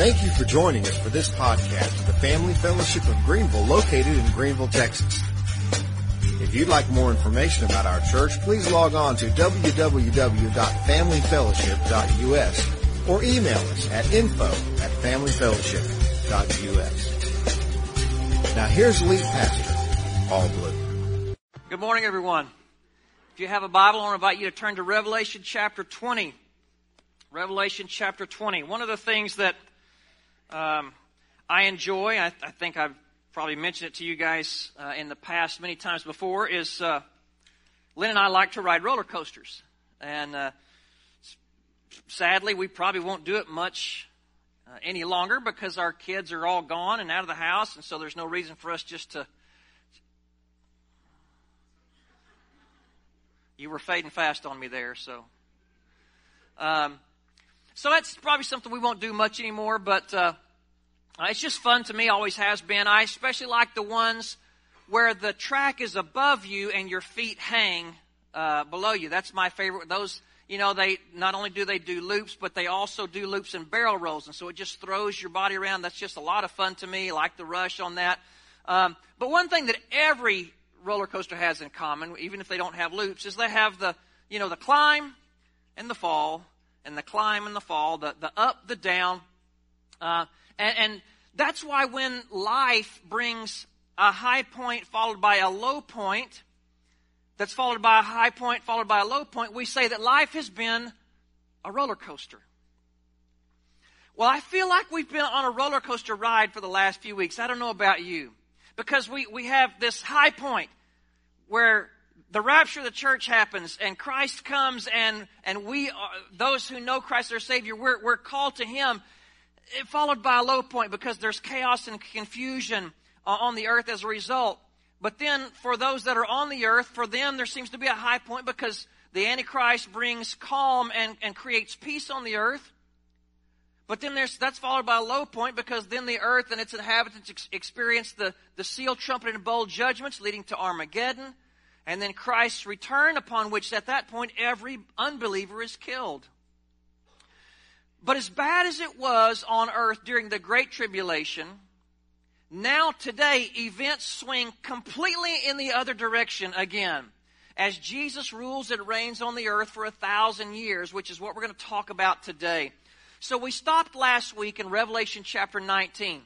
Thank you for joining us for this podcast of the Family Fellowship of Greenville located in Greenville, Texas. If you'd like more information about our church, please log on to www.familyfellowship.us or email us at info at familyfellowship.us. Now here's lead pastor, Paul Blue. Good morning, everyone. If you have a Bible, I want to invite you to turn to Revelation chapter 20. Revelation chapter 20. One of the things that um, I enjoy, I, I, think I've probably mentioned it to you guys uh, in the past many times before, is uh, Lynn and I like to ride roller coasters. And uh, sadly, we probably won't do it much uh, any longer because our kids are all gone and out of the house, and so there's no reason for us just to. You were fading fast on me there, so. Um, so that's probably something we won't do much anymore, but uh, it's just fun to me, always has been. I especially like the ones where the track is above you and your feet hang uh, below you. That's my favorite. Those, you know, they not only do they do loops, but they also do loops and barrel rolls, and so it just throws your body around. That's just a lot of fun to me. I like the rush on that. Um, but one thing that every roller coaster has in common, even if they don't have loops, is they have the, you know, the climb and the fall and the climb and the fall, the, the up, the down. Uh, and, and that's why when life brings a high point followed by a low point, that's followed by a high point followed by a low point, we say that life has been a roller coaster. Well, I feel like we've been on a roller coaster ride for the last few weeks. I don't know about you. Because we, we have this high point where the rapture of the church happens and Christ comes and, and we, are, those who know Christ our Savior, we're, we're called to Him, followed by a low point because there's chaos and confusion uh, on the earth as a result. But then for those that are on the earth, for them there seems to be a high point because the Antichrist brings calm and, and creates peace on the earth. But then there's, that's followed by a low point because then the earth and its inhabitants ex- experience the, the seal, trumpet, and bowl judgments leading to Armageddon and then Christ's return, upon which at that point every unbeliever is killed. But as bad as it was on earth during the Great Tribulation, now today events swing completely in the other direction again. As Jesus rules and reigns on the earth for a thousand years, which is what we're going to talk about today. So we stopped last week in Revelation chapter 19.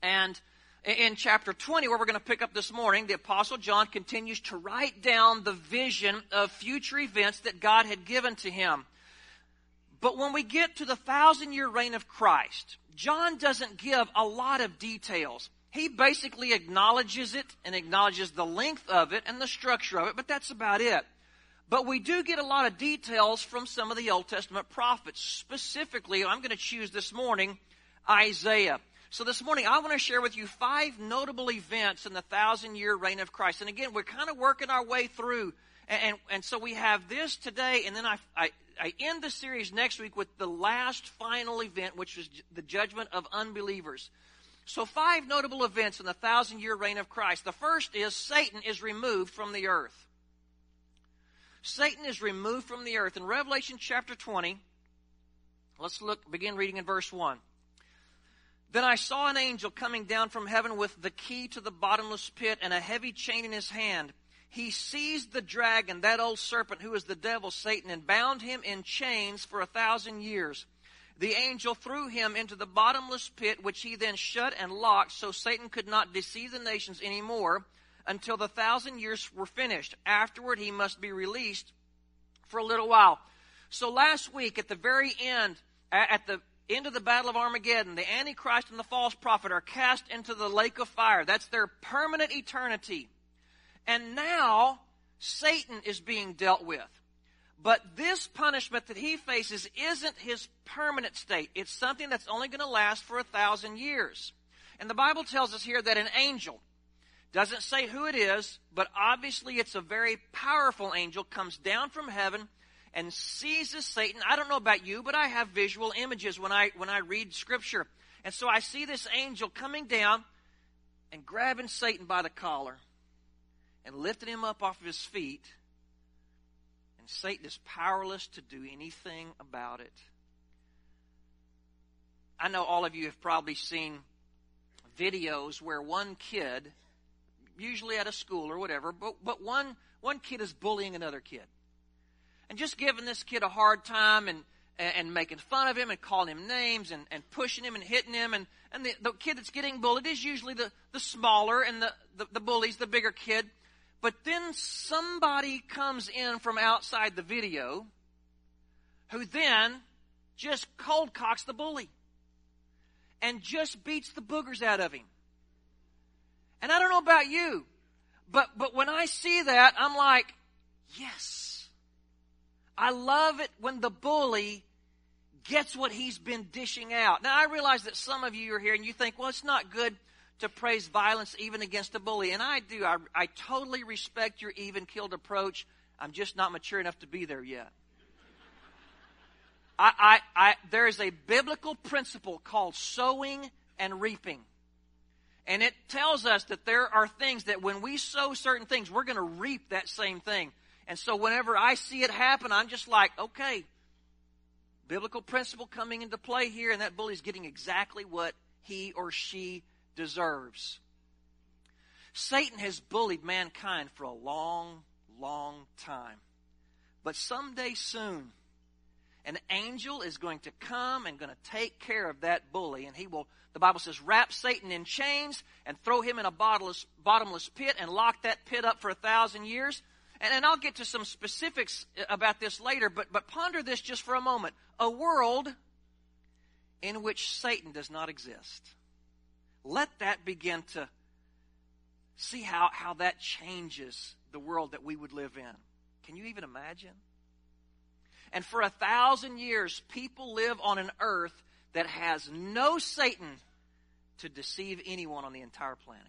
And in chapter 20, where we're going to pick up this morning, the Apostle John continues to write down the vision of future events that God had given to him. But when we get to the thousand year reign of Christ, John doesn't give a lot of details. He basically acknowledges it and acknowledges the length of it and the structure of it, but that's about it. But we do get a lot of details from some of the Old Testament prophets. Specifically, I'm going to choose this morning Isaiah. So this morning, I want to share with you five notable events in the thousand year reign of Christ. And again, we're kind of working our way through. And, and, and so we have this today, and then I, I, I end the series next week with the last final event, which is the judgment of unbelievers. So, five notable events in the thousand year reign of Christ. The first is Satan is removed from the earth. Satan is removed from the earth. In Revelation chapter 20, let's look, begin reading in verse 1. Then I saw an angel coming down from heaven with the key to the bottomless pit and a heavy chain in his hand. He seized the dragon, that old serpent who is the devil, Satan, and bound him in chains for a thousand years. The angel threw him into the bottomless pit, which he then shut and locked, so Satan could not deceive the nations any more until the thousand years were finished. Afterward, he must be released for a little while. So last week, at the very end, at the into the battle of Armageddon, the Antichrist and the false prophet are cast into the lake of fire. That's their permanent eternity. And now Satan is being dealt with. But this punishment that he faces isn't his permanent state. It's something that's only going to last for a thousand years. And the Bible tells us here that an angel, doesn't say who it is, but obviously it's a very powerful angel, comes down from heaven and seizes Satan. I don't know about you, but I have visual images when I, when I read scripture. And so I see this angel coming down and grabbing Satan by the collar and lifting him up off of his feet. And Satan is powerless to do anything about it. I know all of you have probably seen videos where one kid, usually at a school or whatever, but, but one, one kid is bullying another kid. And just giving this kid a hard time and, and making fun of him and calling him names and, and pushing him and hitting him. And, and the, the kid that's getting bullied is usually the, the smaller and the, the, the bullies, the bigger kid. But then somebody comes in from outside the video who then just cold cocks the bully and just beats the boogers out of him. And I don't know about you, but, but when I see that, I'm like, yes. I love it when the bully gets what he's been dishing out. Now, I realize that some of you are here and you think, well, it's not good to praise violence even against a bully. And I do. I, I totally respect your even killed approach. I'm just not mature enough to be there yet. I, I, I, there is a biblical principle called sowing and reaping. And it tells us that there are things that when we sow certain things, we're going to reap that same thing. And so whenever I see it happen, I'm just like, okay, biblical principle coming into play here, and that bully's getting exactly what he or she deserves. Satan has bullied mankind for a long, long time. But someday soon, an angel is going to come and going to take care of that bully. And he will, the Bible says, wrap Satan in chains and throw him in a bottomless, bottomless pit and lock that pit up for a thousand years. And, and I'll get to some specifics uh, about this later, but, but ponder this just for a moment. A world in which Satan does not exist. Let that begin to see how, how that changes the world that we would live in. Can you even imagine? And for a thousand years, people live on an earth that has no Satan to deceive anyone on the entire planet.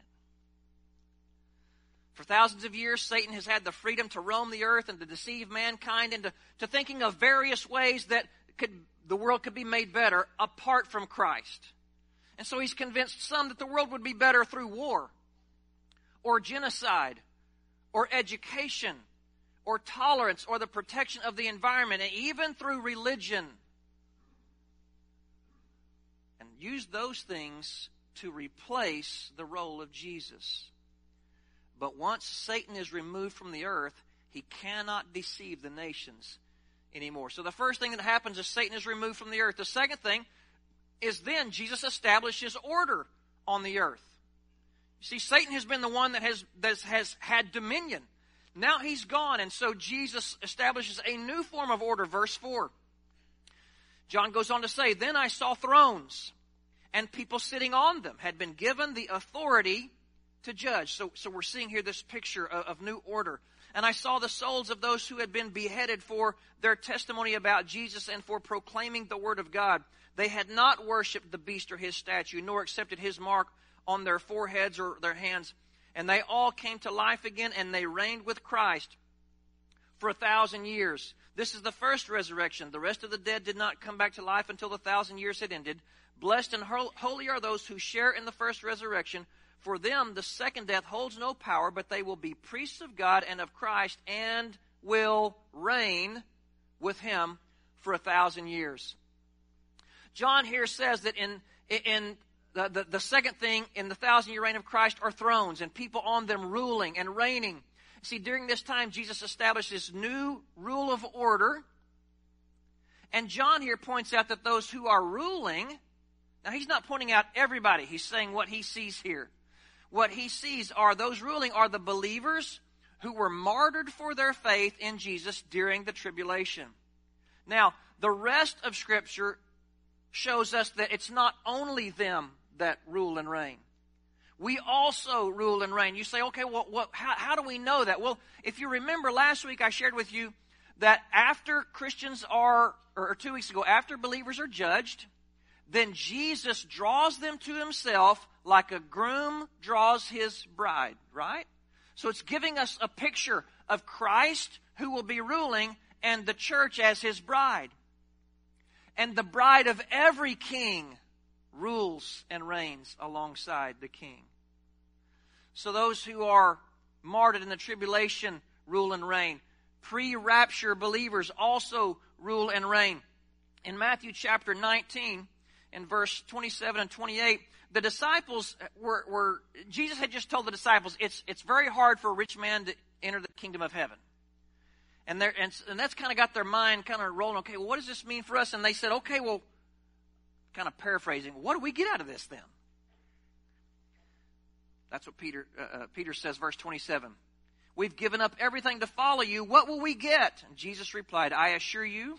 For thousands of years, Satan has had the freedom to roam the earth and to deceive mankind into to thinking of various ways that could, the world could be made better apart from Christ. And so he's convinced some that the world would be better through war, or genocide, or education, or tolerance, or the protection of the environment, and even through religion. And use those things to replace the role of Jesus. But once Satan is removed from the earth, he cannot deceive the nations anymore. So the first thing that happens is Satan is removed from the earth. The second thing is then Jesus establishes order on the earth. You see, Satan has been the one that has, that has had dominion. Now he's gone, and so Jesus establishes a new form of order. Verse 4. John goes on to say, Then I saw thrones, and people sitting on them had been given the authority to judge. So, so we're seeing here this picture of, of new order. And I saw the souls of those who had been beheaded for their testimony about Jesus and for proclaiming the word of God. They had not worshipped the beast or his statue, nor accepted his mark on their foreheads or their hands. And they all came to life again, and they reigned with Christ for a thousand years. This is the first resurrection. The rest of the dead did not come back to life until the thousand years had ended. Blessed and holy are those who share in the first resurrection. For them, the second death holds no power, but they will be priests of God and of Christ and will reign with him for a thousand years. John here says that in, in the, the, the second thing in the thousand year reign of Christ are thrones and people on them ruling and reigning. See, during this time, Jesus established this new rule of order. And John here points out that those who are ruling, now he's not pointing out everybody, he's saying what he sees here. What he sees are those ruling are the believers who were martyred for their faith in Jesus during the tribulation. Now, the rest of Scripture shows us that it's not only them that rule and reign. We also rule and reign. You say, okay, well, what, how, how do we know that? Well, if you remember last week, I shared with you that after Christians are, or two weeks ago, after believers are judged, then Jesus draws them to himself like a groom draws his bride, right? So it's giving us a picture of Christ who will be ruling and the church as his bride and the bride of every king rules and reigns alongside the king. So those who are martyred in the tribulation rule and reign. Pre rapture believers also rule and reign. In Matthew chapter 19 in verse 27 and 28, the disciples were, were Jesus had just told the disciples, it's, it's very hard for a rich man to enter the kingdom of heaven. And, and, and that's kind of got their mind kind of rolling. Okay, well, what does this mean for us? And they said, okay, well, kind of paraphrasing, what do we get out of this then? That's what Peter, uh, uh, Peter says, verse 27. We've given up everything to follow you. What will we get? And Jesus replied, I assure you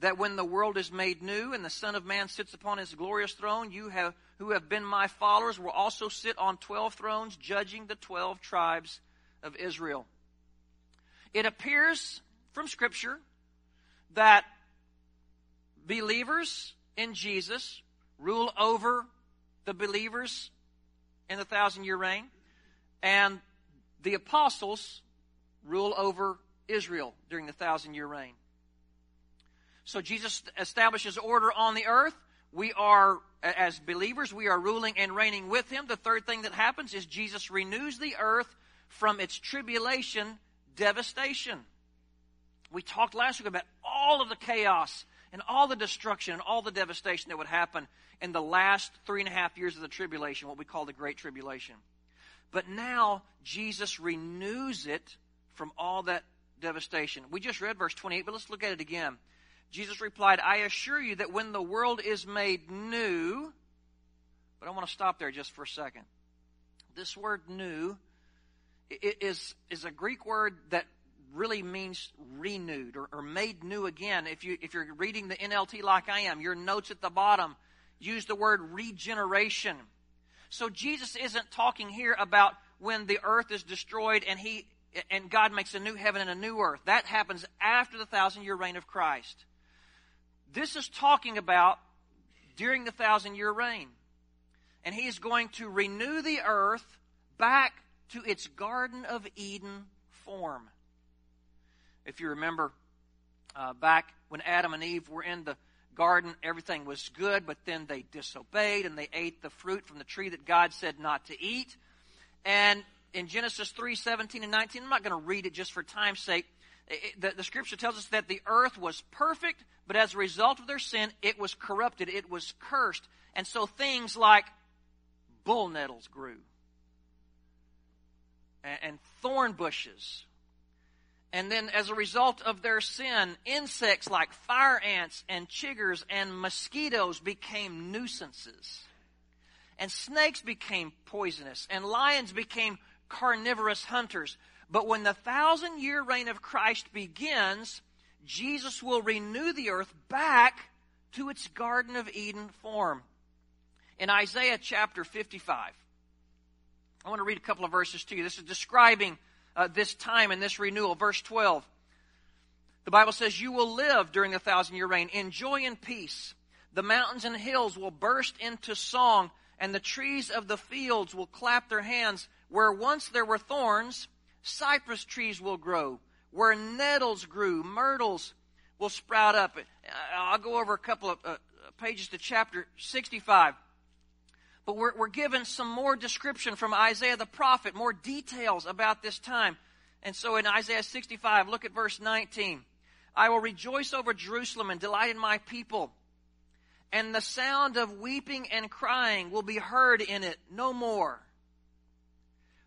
that when the world is made new and the Son of Man sits upon his glorious throne, you have, who have been my followers will also sit on 12 thrones, judging the 12 tribes of Israel. It appears from Scripture that believers in Jesus rule over the believers in the thousand year reign, and the apostles rule over Israel during the thousand year reign. So Jesus establishes order on the earth. We are, as believers, we are ruling and reigning with him. The third thing that happens is Jesus renews the earth from its tribulation devastation. We talked last week about all of the chaos and all the destruction and all the devastation that would happen in the last three and a half years of the tribulation, what we call the Great Tribulation. But now Jesus renews it from all that devastation. We just read verse 28, but let's look at it again. Jesus replied, I assure you that when the world is made new, but I want to stop there just for a second. This word new is, is a Greek word that really means renewed or, or made new again. If, you, if you're reading the NLT like I am, your notes at the bottom use the word regeneration. So Jesus isn't talking here about when the earth is destroyed and he and God makes a new heaven and a new earth. That happens after the thousand year reign of Christ. This is talking about during the thousand year reign. And he is going to renew the earth back to its Garden of Eden form. If you remember uh, back when Adam and Eve were in the garden, everything was good, but then they disobeyed and they ate the fruit from the tree that God said not to eat. And in Genesis 3 17 and 19, I'm not going to read it just for time's sake. It, the, the scripture tells us that the earth was perfect, but as a result of their sin, it was corrupted, it was cursed. And so things like bull nettles grew, and, and thorn bushes and then, as a result of their sin, insects like fire ants and chiggers and mosquitoes became nuisances. And snakes became poisonous. And lions became carnivorous hunters. But when the thousand year reign of Christ begins, Jesus will renew the earth back to its Garden of Eden form. In Isaiah chapter 55, I want to read a couple of verses to you. This is describing uh, this time and this renewal. Verse 12. The Bible says, You will live during the thousand year reign in joy and peace. The mountains and hills will burst into song, and the trees of the fields will clap their hands. Where once there were thorns, cypress trees will grow. Where nettles grew, myrtles will sprout up. I'll go over a couple of uh, pages to chapter 65. But we're, we're given some more description from Isaiah the prophet, more details about this time. And so in Isaiah 65, look at verse 19. I will rejoice over Jerusalem and delight in my people. And the sound of weeping and crying will be heard in it no more.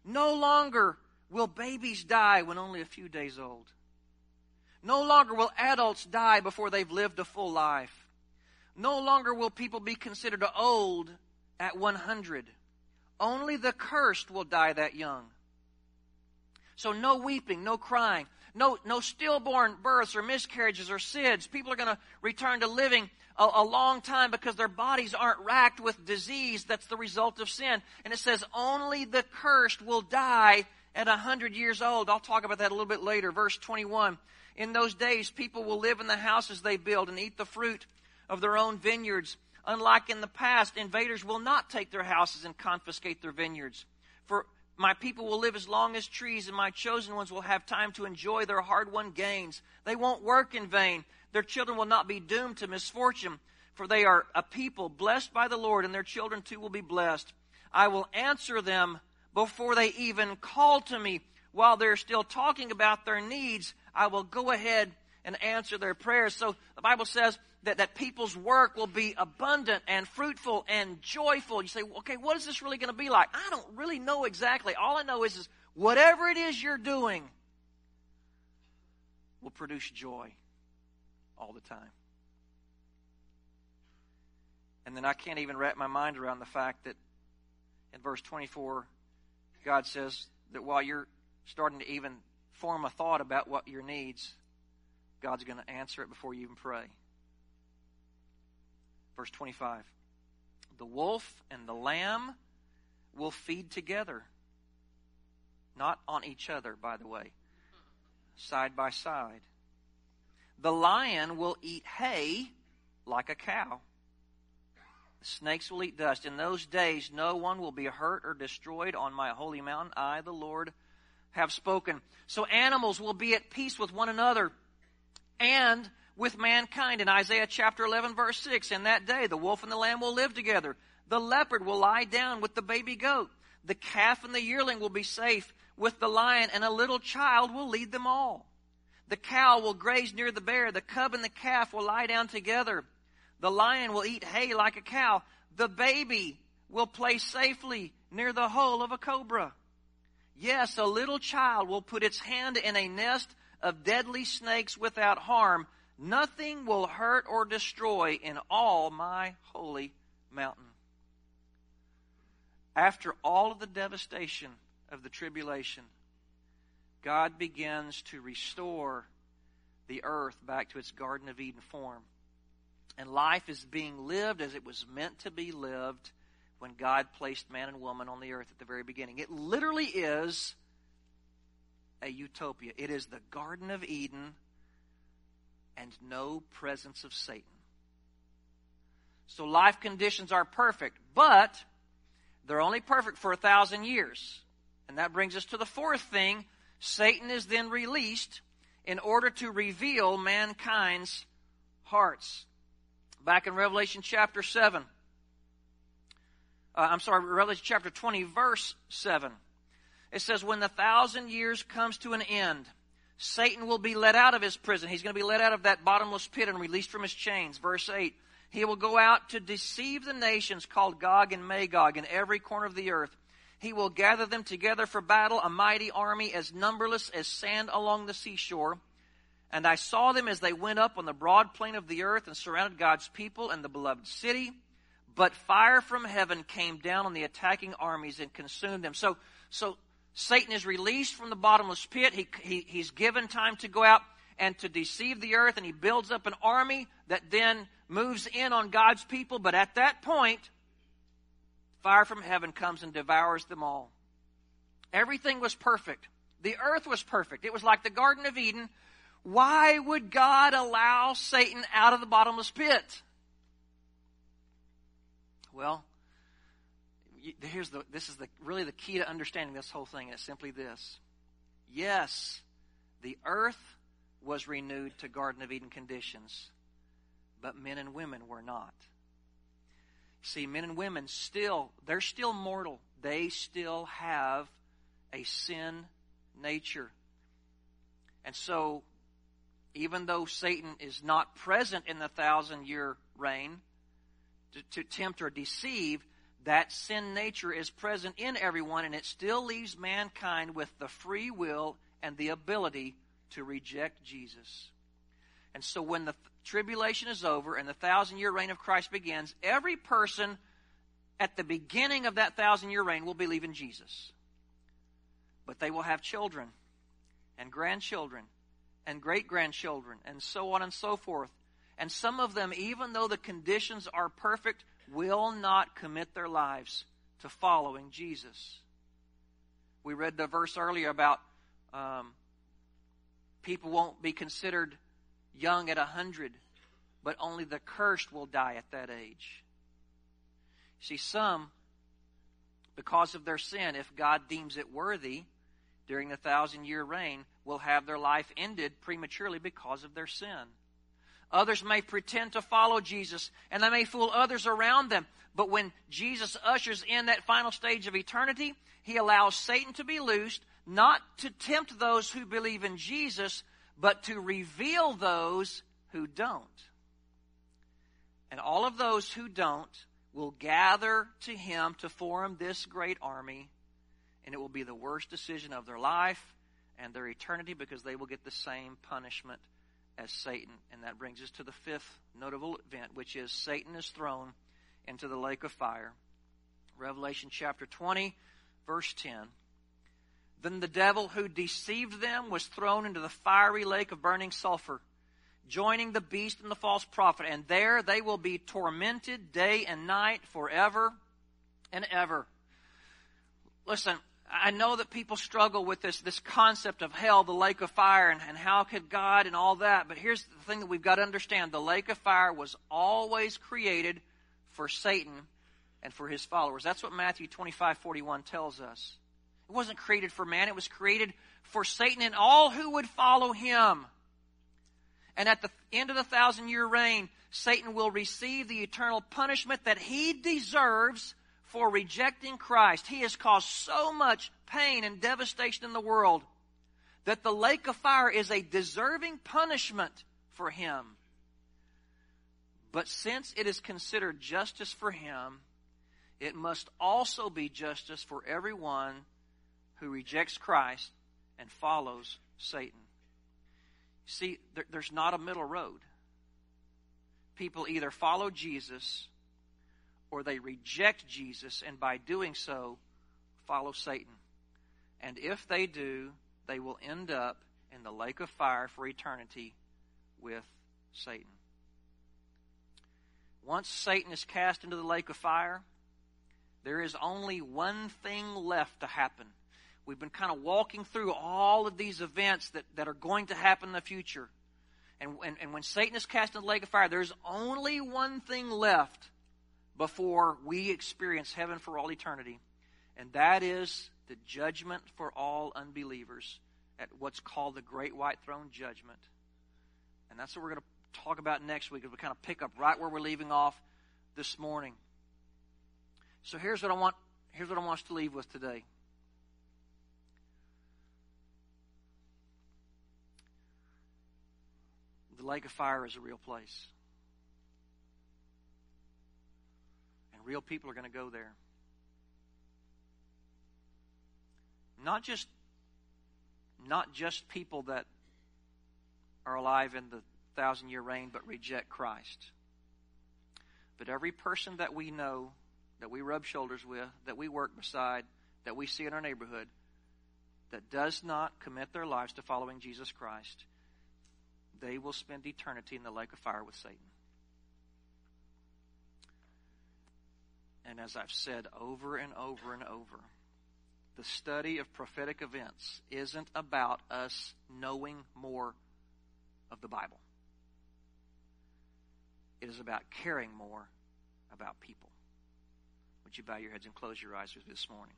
No longer will babies die when only a few days old. No longer will adults die before they've lived a full life. No longer will people be considered old at 100. Only the cursed will die that young. So no weeping, no crying, no, no stillborn births or miscarriages or SIDS. People are going to return to living a, a, long time because their bodies aren't racked with disease that's the result of sin. And it says only the cursed will die at a hundred years old. I'll talk about that a little bit later. Verse 21. In those days, people will live in the houses they build and eat the fruit of their own vineyards. Unlike in the past, invaders will not take their houses and confiscate their vineyards. For my people will live as long as trees, and my chosen ones will have time to enjoy their hard won gains. They won't work in vain. Their children will not be doomed to misfortune, for they are a people blessed by the Lord, and their children too will be blessed. I will answer them before they even call to me. While they're still talking about their needs, I will go ahead and answer their prayers. So the Bible says that, that people's work will be abundant and fruitful and joyful. You say, okay, what is this really going to be like? I don't really know exactly. All I know is, is whatever it is you're doing will produce joy all the time. And then I can't even wrap my mind around the fact that in verse 24, God says that while you're starting to even form a thought about what your needs, God's going to answer it before you even pray. Verse 25 The wolf and the lamb will feed together. Not on each other, by the way, side by side. The lion will eat hay like a cow. Snakes will eat dust. In those days, no one will be hurt or destroyed on my holy mountain. I, the Lord, have spoken. So animals will be at peace with one another and with mankind. In Isaiah chapter 11, verse 6, in that day the wolf and the lamb will live together. The leopard will lie down with the baby goat. The calf and the yearling will be safe with the lion, and a little child will lead them all. The cow will graze near the bear. The cub and the calf will lie down together. The lion will eat hay like a cow. The baby will play safely near the hole of a cobra. Yes, a little child will put its hand in a nest of deadly snakes without harm. Nothing will hurt or destroy in all my holy mountain. After all of the devastation of the tribulation, God begins to restore the earth back to its Garden of Eden form. And life is being lived as it was meant to be lived when God placed man and woman on the earth at the very beginning. It literally is a utopia. It is the Garden of Eden and no presence of Satan. So life conditions are perfect, but they're only perfect for a thousand years. And that brings us to the fourth thing. Satan is then released in order to reveal mankind's hearts. Back in Revelation chapter 7, uh, I'm sorry, Revelation chapter 20, verse 7. It says, When the thousand years comes to an end, Satan will be let out of his prison. He's going to be let out of that bottomless pit and released from his chains. Verse 8. He will go out to deceive the nations called Gog and Magog in every corner of the earth. He will gather them together for battle, a mighty army as numberless as sand along the seashore. And I saw them as they went up on the broad plain of the earth and surrounded God's people and the beloved city. But fire from heaven came down on the attacking armies and consumed them. So, so Satan is released from the bottomless pit. He, he, he's given time to go out and to deceive the earth, and he builds up an army that then moves in on God's people. But at that point, fire from heaven comes and devours them all. Everything was perfect. The earth was perfect. It was like the Garden of Eden. Why would God allow Satan out of the bottomless pit? Well, here's the, this is the, really the key to understanding this whole thing, it's simply this. Yes, the earth was renewed to Garden of Eden conditions, but men and women were not. See, men and women still, they're still mortal. They still have a sin nature. And so, even though Satan is not present in the thousand year reign to, to tempt or deceive, that sin nature is present in everyone, and it still leaves mankind with the free will and the ability to reject Jesus. And so when the tribulation is over and the thousand year reign of Christ begins, every person at the beginning of that thousand year reign will believe in Jesus. But they will have children and grandchildren and great grandchildren and so on and so forth. And some of them, even though the conditions are perfect, will not commit their lives to following Jesus. We read the verse earlier about um, people won't be considered young at a hundred, but only the cursed will die at that age. See, some, because of their sin, if God deems it worthy during the thousand year reign, will have their life ended prematurely because of their sin. Others may pretend to follow Jesus and they may fool others around them. But when Jesus ushers in that final stage of eternity, he allows Satan to be loosed, not to tempt those who believe in Jesus, but to reveal those who don't. And all of those who don't will gather to him to form this great army, and it will be the worst decision of their life and their eternity because they will get the same punishment as Satan. And that brings us to the fifth notable event, which is Satan is thrown into the lake of fire. Revelation chapter 20, verse 10. Then the devil who deceived them was thrown into the fiery lake of burning sulfur, joining the beast and the false prophet, and there they will be tormented day and night forever and ever. Listen, I know that people struggle with this, this concept of hell, the lake of fire, and, and how could God and all that. But here's the thing that we've got to understand. The lake of fire was always created for Satan and for his followers. That's what Matthew 25, 41 tells us. It wasn't created for man. It was created for Satan and all who would follow him. And at the end of the thousand year reign, Satan will receive the eternal punishment that he deserves for rejecting Christ. He has caused so much pain and devastation in the world that the lake of fire is a deserving punishment for him. But since it is considered justice for him, it must also be justice for everyone who rejects Christ and follows Satan. See, there, there's not a middle road. People either follow Jesus or they reject Jesus and by doing so follow Satan. And if they do, they will end up in the lake of fire for eternity with Satan. Once Satan is cast into the lake of fire, there is only one thing left to happen. We've been kind of walking through all of these events that, that are going to happen in the future. And, and, and when Satan is cast into the lake of fire, there's only one thing left before we experience heaven for all eternity, and that is the judgment for all unbelievers at what's called the Great White Throne Judgment. And that's what we're going to talk about next week as we kind of pick up right where we're leaving off this morning. So here's what I want here's what I want us to leave with today. The lake of fire is a real place. Real people are going to go there. Not just not just people that are alive in the thousand year reign but reject Christ. But every person that we know, that we rub shoulders with, that we work beside, that we see in our neighborhood, that does not commit their lives to following Jesus Christ, they will spend eternity in the lake of fire with Satan. And as I've said over and over and over, the study of prophetic events isn't about us knowing more of the Bible. It is about caring more about people. Would you bow your heads and close your eyes with me this morning?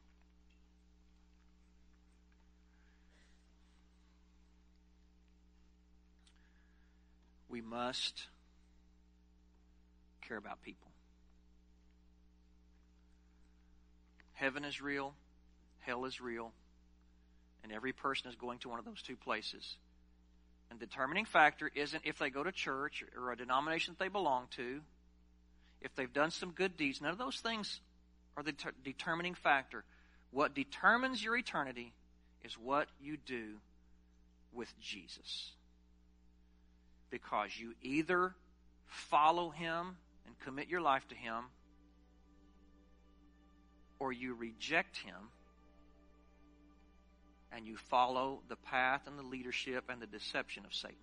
We must care about people. Heaven is real, hell is real, and every person is going to one of those two places. And the determining factor isn't if they go to church or a denomination that they belong to, if they've done some good deeds. None of those things are the ter- determining factor. What determines your eternity is what you do with Jesus. Because you either follow him and commit your life to him, or you reject him and you follow the path and the leadership and the deception of Satan.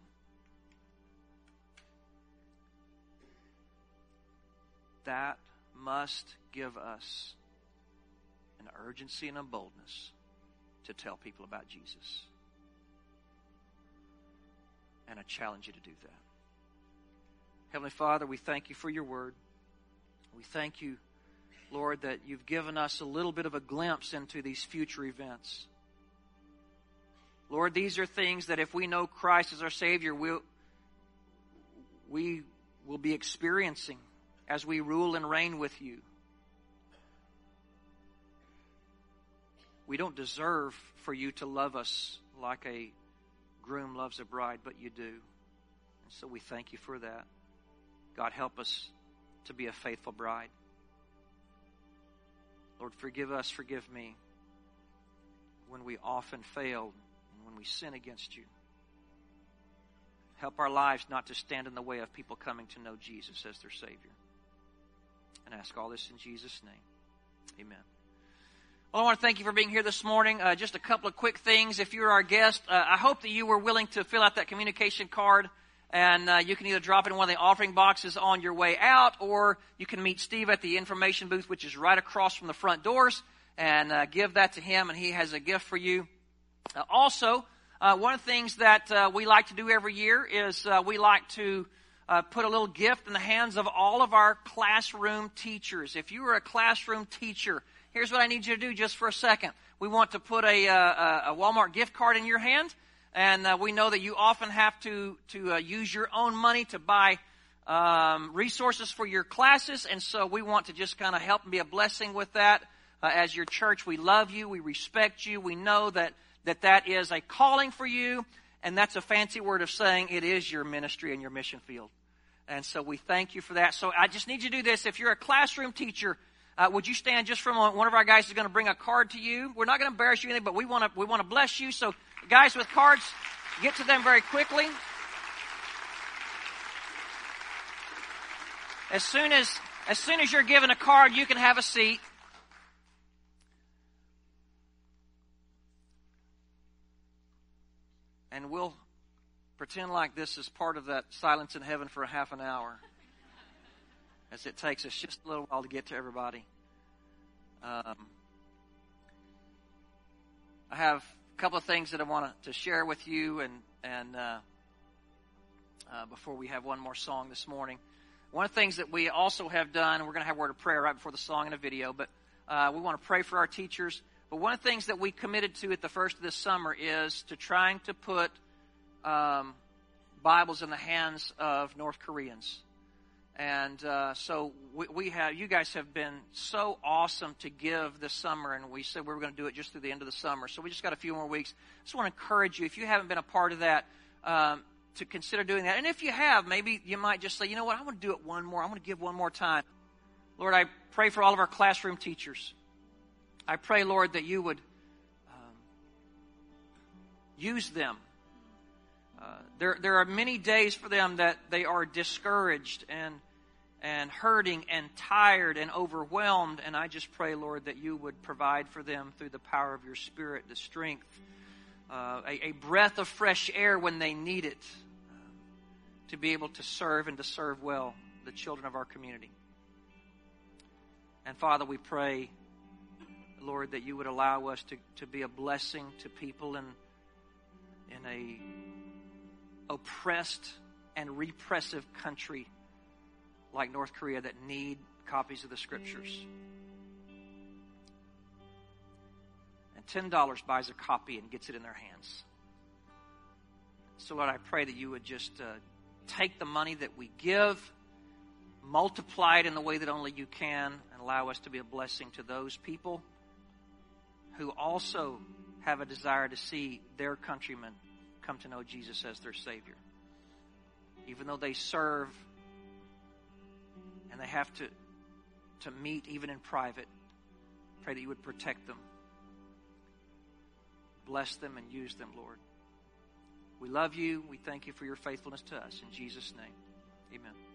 That must give us an urgency and a boldness to tell people about Jesus. And I challenge you to do that. Heavenly Father, we thank you for your word. We thank you Lord, that you've given us a little bit of a glimpse into these future events. Lord, these are things that if we know Christ as our Savior, we'll, we will be experiencing as we rule and reign with you. We don't deserve for you to love us like a groom loves a bride, but you do. And so we thank you for that. God, help us to be a faithful bride. Lord, forgive us, forgive me when we often fail and when we sin against you. Help our lives not to stand in the way of people coming to know Jesus as their Savior. And ask all this in Jesus' name. Amen. Well, I want to thank you for being here this morning. Uh, just a couple of quick things. If you're our guest, uh, I hope that you were willing to fill out that communication card. And uh, you can either drop it in one of the offering boxes on your way out, or you can meet Steve at the information booth, which is right across from the front doors, and uh, give that to him, and he has a gift for you. Uh, also, uh, one of the things that uh, we like to do every year is uh, we like to put a little gift in the hands of all of our classroom teachers. If you are a classroom teacher, here's what I need you to do just for a second. We want to put a, a Walmart gift card in your hand and uh, we know that you often have to to uh, use your own money to buy um, resources for your classes, and so we want to just kind of help and be a blessing with that. Uh, as your church, we love you, we respect you, we know that that that is a calling for you, and that's a fancy word of saying it is your ministry and your mission field. And so we thank you for that. So I just need you to do this. If you're a classroom teacher, uh, would you stand just for a moment? One of our guys is going to bring a card to you. We're not going to embarrass you anything, but we want to we want to bless you. So Guys with cards, get to them very quickly. As soon as as soon as you're given a card, you can have a seat. And we'll pretend like this is part of that silence in heaven for a half an hour. As it takes us just a little while to get to everybody. Um, I have a couple of things that I want to share with you, and and uh, uh, before we have one more song this morning, one of the things that we also have done, we're going to have a word of prayer right before the song and a video, but uh, we want to pray for our teachers. But one of the things that we committed to at the first of this summer is to trying to put um, Bibles in the hands of North Koreans. And uh, so we, we, have, you guys have been so awesome to give this summer, and we said we were going to do it just through the end of the summer. So we just got a few more weeks. I just want to encourage you, if you haven't been a part of that, um, to consider doing that. And if you have, maybe you might just say, you know what, I want to do it one more. I want to give one more time. Lord, I pray for all of our classroom teachers. I pray, Lord, that you would um, use them uh, there, there are many days for them that they are discouraged and and hurting and tired and overwhelmed. And I just pray, Lord, that you would provide for them through the power of your Spirit the strength, uh, a, a, breath of fresh air when they need it, uh, to be able to serve and to serve well the children of our community. And Father, we pray, Lord, that you would allow us to, to be a blessing to people in, in a oppressed and repressive country like North Korea that need copies of the scriptures. And $10 buys a copy and gets it in their hands. So, Lord, I pray that you would just uh, take the money that we give, multiply it in the way that only you can, and allow us to be a blessing to those people who also have a desire to see their countrymen come to know Jesus as their Savior. Even though they serve and they have to, to meet even in private, pray that you would protect them. Bless them and use them, Lord. We love you. We thank you for your faithfulness to us. In Jesus' name, amen.